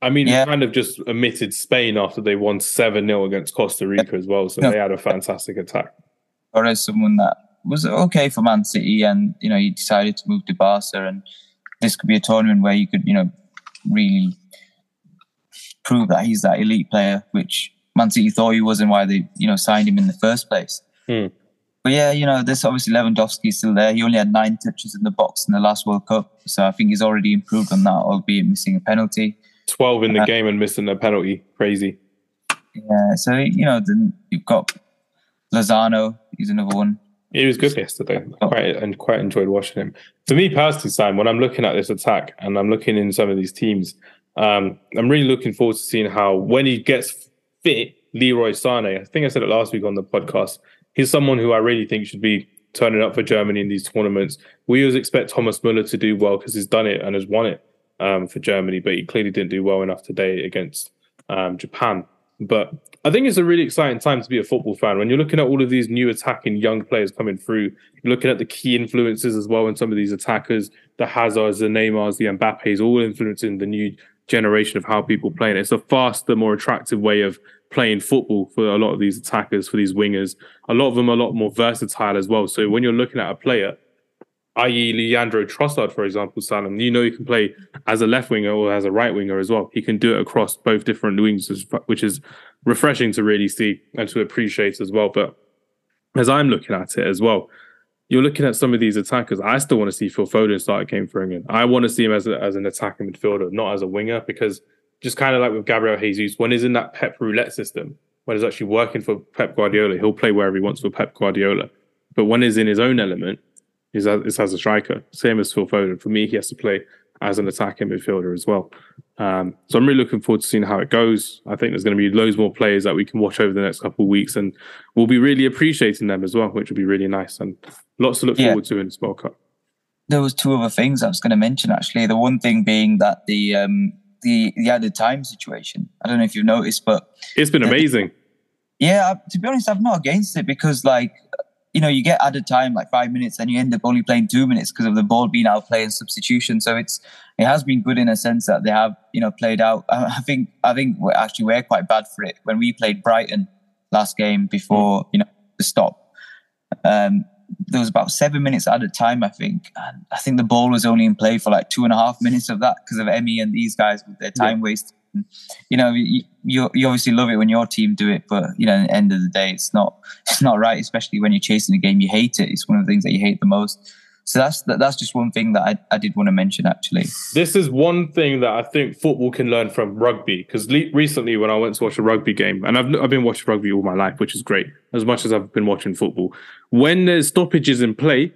I mean, yeah. kind of just omitted Spain after they won 7 0 against Costa Rica as well. So they had a fantastic attack or as someone that was okay for Man City, and you know he decided to move to Barca, and this could be a tournament where you could you know really prove that he's that elite player, which Man City thought he was, and why they you know signed him in the first place. Hmm. But yeah, you know, this obviously Lewandowski still there. He only had nine touches in the box in the last World Cup, so I think he's already improved on that, albeit missing a penalty. Twelve in the uh, game and missing a penalty, crazy. Yeah, so you know, then you've got Lozano, he's another one. He was good yesterday. Oh. Quite and quite enjoyed watching him. For me personally, Sam, when I'm looking at this attack and I'm looking in some of these teams, um, I'm really looking forward to seeing how when he gets fit, Leroy Sané. I think I said it last week on the podcast. He's someone who I really think should be turning up for Germany in these tournaments. We always expect Thomas Muller to do well because he's done it and has won it um, for Germany, but he clearly didn't do well enough today against um, Japan. But I think it's a really exciting time to be a football fan when you're looking at all of these new attacking young players coming through. You're looking at the key influences as well in some of these attackers, the Hazards, the Neymars, the Mbappes, all influencing the new generation of how people play. And it's a faster, more attractive way of playing football for a lot of these attackers, for these wingers. A lot of them are a lot more versatile as well. So when you're looking at a player, i.e., Leandro Trossard, for example, Salim, you know he can play as a left winger or as a right winger as well. He can do it across both different wings, which is refreshing to really see and to appreciate as well. But as I'm looking at it as well, you're looking at some of these attackers. I still want to see Phil Foden start a game for England. I want to see him as, a, as an attacking midfielder, not as a winger, because just kind of like with Gabriel Jesus, when he's in that Pep roulette system, when he's actually working for Pep Guardiola, he'll play wherever he wants for Pep Guardiola. But when he's in his own element, he's as, as a striker. Same as Phil Foden. For me, he has to play as an attacking midfielder as well. Um, so I'm really looking forward to seeing how it goes. I think there's going to be loads more players that we can watch over the next couple of weeks, and we'll be really appreciating them as well, which will be really nice and lots to look yeah. forward to in this World Cup. There was two other things I was going to mention actually. The one thing being that the um, the the added time situation. I don't know if you've noticed, but it's been amazing. Yeah, to be honest, I'm not against it because like you know, you get added time like five minutes, and you end up only playing two minutes because of the ball being out playing substitution. So it's it has been good in a sense that they have you know played out. [laughs] I think I think we're actually we're quite bad for it when we played Brighton last game before you know the stop. Um, there was about seven minutes added time, I think, and I think the ball was only in play for like two and a half minutes of that because of Emi and these guys with their time yeah. waste you know, you, you, you obviously love it when your team do it, but you know, at the end of the day, it's not [laughs] it's not right. Especially when you're chasing a game, you hate it. It's one of the things that you hate the most. So that's that's just one thing that I, I did want to mention. Actually, this is one thing that I think football can learn from rugby. Because le- recently, when I went to watch a rugby game, and I've I've been watching rugby all my life, which is great, as much as I've been watching football. When there's stoppages in play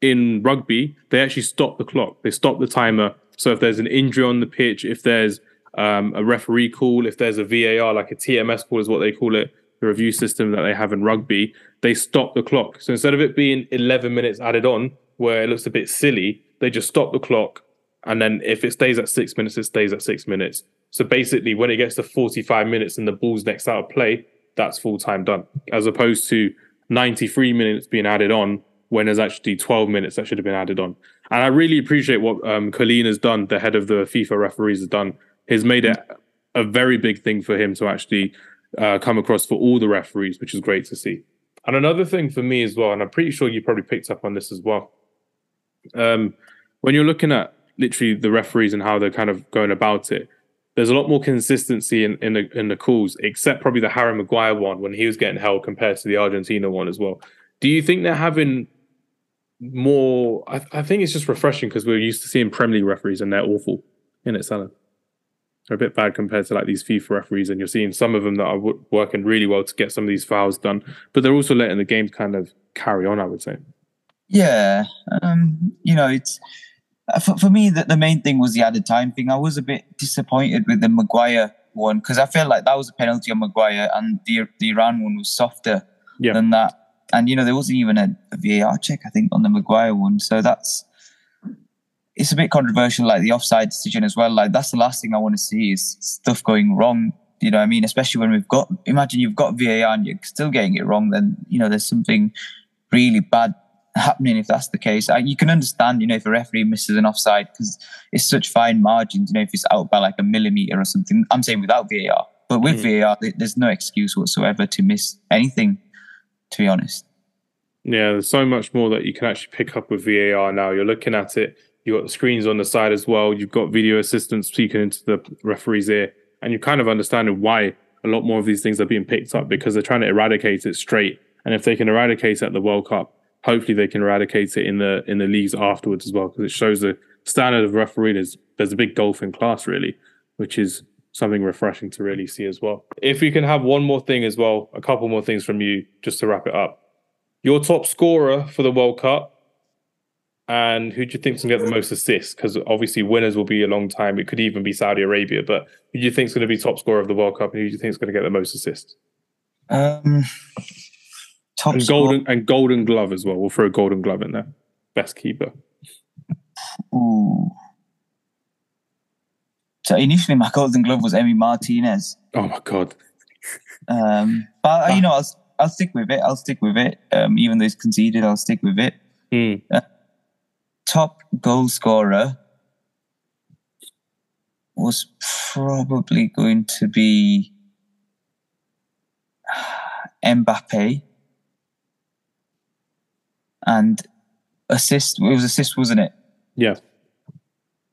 in rugby, they actually stop the clock. They stop the timer. So if there's an injury on the pitch, if there's um, a referee call, if there's a VAR, like a TMS call is what they call it, the review system that they have in rugby, they stop the clock. So instead of it being 11 minutes added on, where it looks a bit silly, they just stop the clock. And then if it stays at six minutes, it stays at six minutes. So basically, when it gets to 45 minutes and the ball's next out of play, that's full time done, as opposed to 93 minutes being added on when there's actually 12 minutes that should have been added on. And I really appreciate what um, Collina has done, the head of the FIFA referees has done. He's made it a very big thing for him to actually uh, come across for all the referees, which is great to see. And another thing for me as well, and I'm pretty sure you probably picked up on this as well. Um, when you're looking at literally the referees and how they're kind of going about it, there's a lot more consistency in, in the in the calls, except probably the Harry Maguire one when he was getting held compared to the Argentina one as well. Do you think they're having more? I, I think it's just refreshing because we're used to seeing Premier League referees and they're awful in it, Salim. They're a bit bad compared to like these FIFA referees, and you're seeing some of them that are w- working really well to get some of these fouls done, but they're also letting the game kind of carry on. I would say. Yeah, um, you know, it's uh, for, for me that the main thing was the added time thing. I was a bit disappointed with the Maguire one because I felt like that was a penalty on Maguire, and the the Iran one was softer Yeah. than that. And you know, there wasn't even a, a VAR check, I think, on the Maguire one. So that's it's a bit controversial, like the offside decision as well. Like that's the last thing I want to see is stuff going wrong. You know what I mean? Especially when we've got imagine you've got VAR and you're still getting it wrong, then you know there's something really bad happening if that's the case. I, you can understand, you know, if a referee misses an offside because it's such fine margins, you know, if it's out by like a millimeter or something. I'm saying without VAR, but with mm. VAR, there- there's no excuse whatsoever to miss anything, to be honest. Yeah, there's so much more that you can actually pick up with VAR now. You're looking at it, you've got the screens on the side as well, you've got video assistants speaking into the referee's ear, and you're kind of understanding why a lot more of these things are being picked up because they're trying to eradicate it straight. And if they can eradicate it at the World Cup, hopefully they can eradicate it in the in the leagues afterwards as well, because it shows the standard of refereeing. There's, there's a big golf in class, really, which is something refreshing to really see as well. If we can have one more thing as well, a couple more things from you just to wrap it up your top scorer for the World Cup, and who do you think's gonna get the most assists? Because obviously winners will be a long time. It could even be Saudi Arabia, but who do you think's going to be top scorer of the World Cup, and who do you think's going to get the most assists? Um, top And golden and golden glove as well. We'll throw a golden glove in there. Best keeper. Ooh. So initially, my golden glove was Emi Martinez. Oh my god. Um, but uh, you know, I'll I'll stick with it. I'll stick with it. Um, even though it's conceded, I'll stick with it. Hmm. Top goal scorer was probably going to be [sighs] Mbappe, and assist. It was assist, wasn't it? Yeah.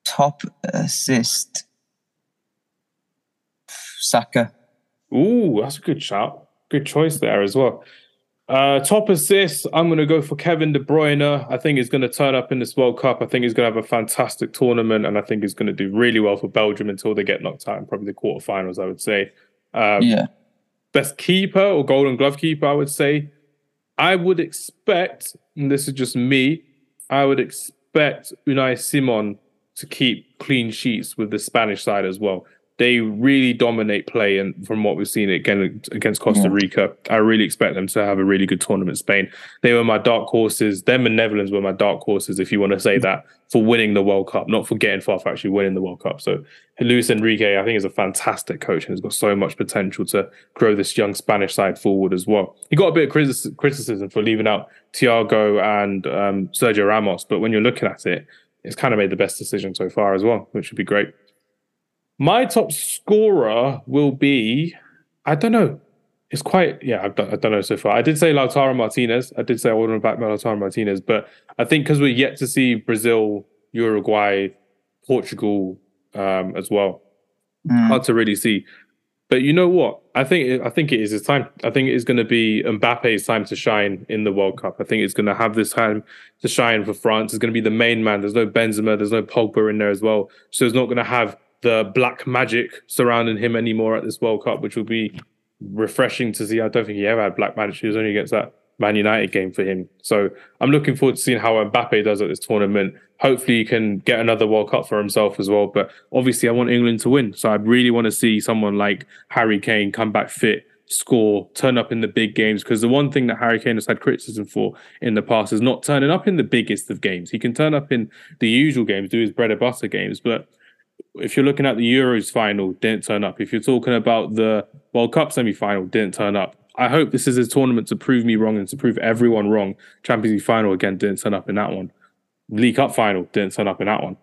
Top assist. Saka. Ooh, that's a good shout. Good choice there as well. Uh, top assist, I'm going to go for Kevin De Bruyne. I think he's going to turn up in this World Cup. I think he's going to have a fantastic tournament, and I think he's going to do really well for Belgium until they get knocked out in probably the quarterfinals, I would say. Um, Yeah. Best keeper or Golden Glove keeper, I would say. I would expect, and this is just me, I would expect Unai Simon to keep clean sheets with the Spanish side as well. They really dominate play, and from what we've seen again against Costa Yeah. Rica, I really expect them to have a really good tournament. Spain, they were my dark horses. Them and Netherlands were my dark horses, if you want to say that, for winning the World Cup, not for getting far, for actually winning the World Cup. So Luis Enrique, I think, is a fantastic coach and has got so much potential to grow this young Spanish side forward as well. He got a bit of criticis- criticism for leaving out Thiago and um, Sergio Ramos, but when you're looking at it, it's kind of made the best decision so far as well, which would be great. My top scorer will be, I don't know. It's quite, yeah, I don't, I don't know so far. I did say Lautaro Martinez. I did say I to back Lautaro Martinez, but I think because we're yet to see Brazil, Uruguay, Portugal um, as well, Mm. hard to really see. But you know what? I think I think it is his time. I think it's going to be Mbappe's time to shine in the World Cup. I think it's going to have this time to shine for France. It's going to be the main man. There's no Benzema. There's no Pogba in there as well. So it's not going to have the black magic surrounding him anymore at this World Cup, which will be refreshing to see. I don't think he ever had black magic. He was only against that Man United game for him. So I'm looking forward to seeing how Mbappe does at this tournament. Hopefully, he can get another World Cup for himself as well. But obviously, I want England to win. So I really want to see someone like Harry Kane come back fit, score, turn up in the big games. Because the one thing that Harry Kane has had criticism for in the past is not turning up in the biggest of games. He can turn up in the usual games, do his bread and butter games, but if you're looking at the Euros final, didn't turn up. If you're talking about the World Cup semi final, didn't turn up. I hope this is a tournament to prove me wrong and to prove everyone wrong. Champions League final again didn't turn up in that one. League Cup final didn't turn up in that one.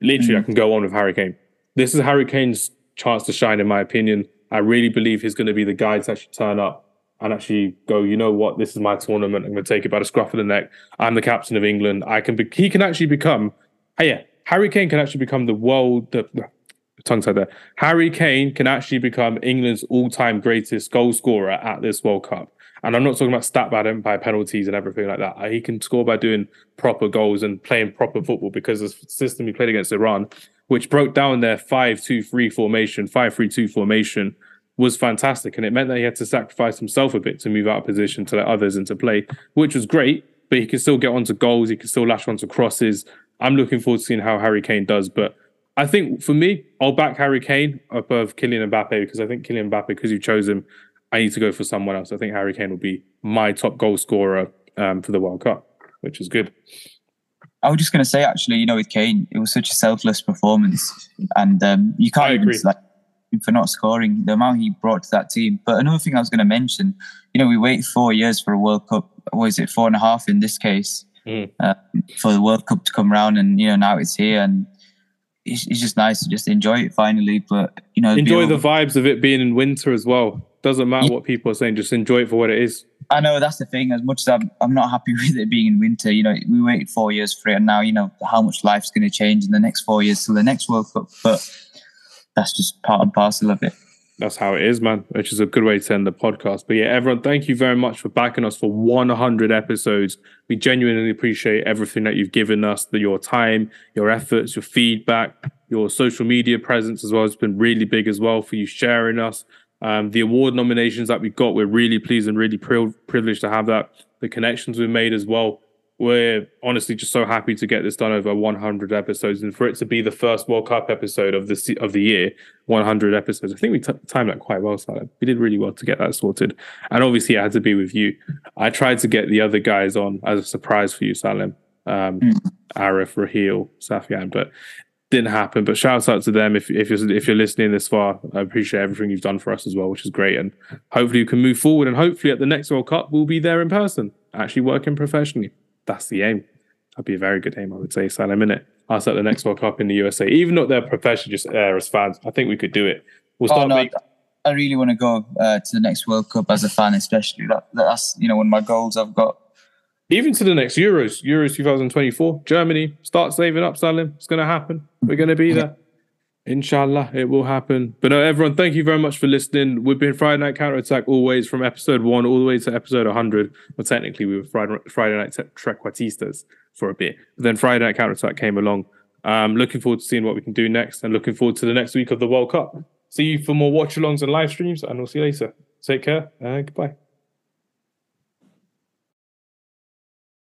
Literally, mm-hmm. I can go on with Harry Kane. This is Harry Kane's chance to shine, in my opinion. I really believe he's going to be the guy to actually turn up and actually go, you know what, this is my tournament. I'm going to take it by the scruff of the neck. I'm the captain of England. I can be, he can actually become, oh yeah, Harry Kane can actually become the world, the, the tongue tied there. Harry Kane can actually become England's all-time greatest goal scorer at this World Cup. And I'm not talking about stat bad by penalties and everything like that. Uh, he can score by doing proper goals and playing proper football because the system he played against Iran, which broke down their 5-2-3 formation, 5-3-2 formation, was fantastic. And it meant that he had to sacrifice himself a bit to move out of position to let others into play, which was great. But he can still get onto goals. He can still lash onto crosses. I'm looking forward to seeing how Harry Kane does. But I think for me, I'll back Harry Kane above Kylian Mbappe because I think Kylian Mbappe, because you chose him, I need to go for someone else. I think Harry Kane will be my top goal scorer um, for the World Cup, which is good. I was just going to say, actually, you know, with Kane, it was such a selfless performance, and um, you can't even like for not scoring the amount he brought to that team. But another thing I was going to mention, you know, we wait four years for a World Cup. Was it four and a half in this case? Mm. Uh, for the World Cup to come around, and you know now it's here, and it's, it's just nice to just enjoy it finally. But you know, enjoy the vibes of it being in winter as well. Doesn't matter yeah. what people are saying, just enjoy it for what it is. I know that's the thing. As much as I'm, I'm not happy [laughs] with it being in winter, you know, we waited four years for it, and now you know how much life's going to change in the next four years till the next World Cup. But that's just part and parcel of it that's how it is, man, which is a good way to end the podcast. But yeah, everyone, thank you very much for backing us for 100 episodes. We genuinely appreciate everything that you've given us, the, your time, your efforts, your feedback, your social media presence as well It's been really big as well for you sharing us. Um, the award nominations that we got, we're really pleased and really pri- privileged to have that. The connections we've made as well we're honestly just so happy to get this done over 100 episodes and for it to be the first World Cup episode of the of the year, 100 episodes. I think we t- timed that quite well, Salim. We did really well to get that sorted, and obviously it had to be with you. I tried to get the other guys on as a surprise for you, Salim, um, mm. Arif, Raheel, Safian, but didn't happen. But shouts out to them if if you're if you're listening this far. I appreciate everything you've done for us as well, which is great, and hopefully you can move forward. And hopefully at the next World Cup we'll be there in person, actually working professionally that's the aim. That'd be a very good aim, I would say. So in a minute, us at the next World Cup in the USA, even though they're professional, just there as fans, I think we could do it. We'll start. Oh, no, make- I really want to go uh, to the next World Cup as a fan, especially. That, that's you know one of my goals I've got. Even to the next Euros, Euros 2024, Germany, start saving up, Salim. It's going to happen. We're going to be there. Inshallah, it will happen. But no, everyone, thank you very much for listening. We've been Friday Night Counter Attack always from episode one all the way to episode 100. Well, technically, we were Friday, Friday Night Trequartistas for a bit. But then Friday Night Counter Attack came along. Um, looking forward to seeing what we can do next and looking forward to the next week of the World Cup. See you for more watch alongs and live streams, and we'll see you later. Take care and goodbye.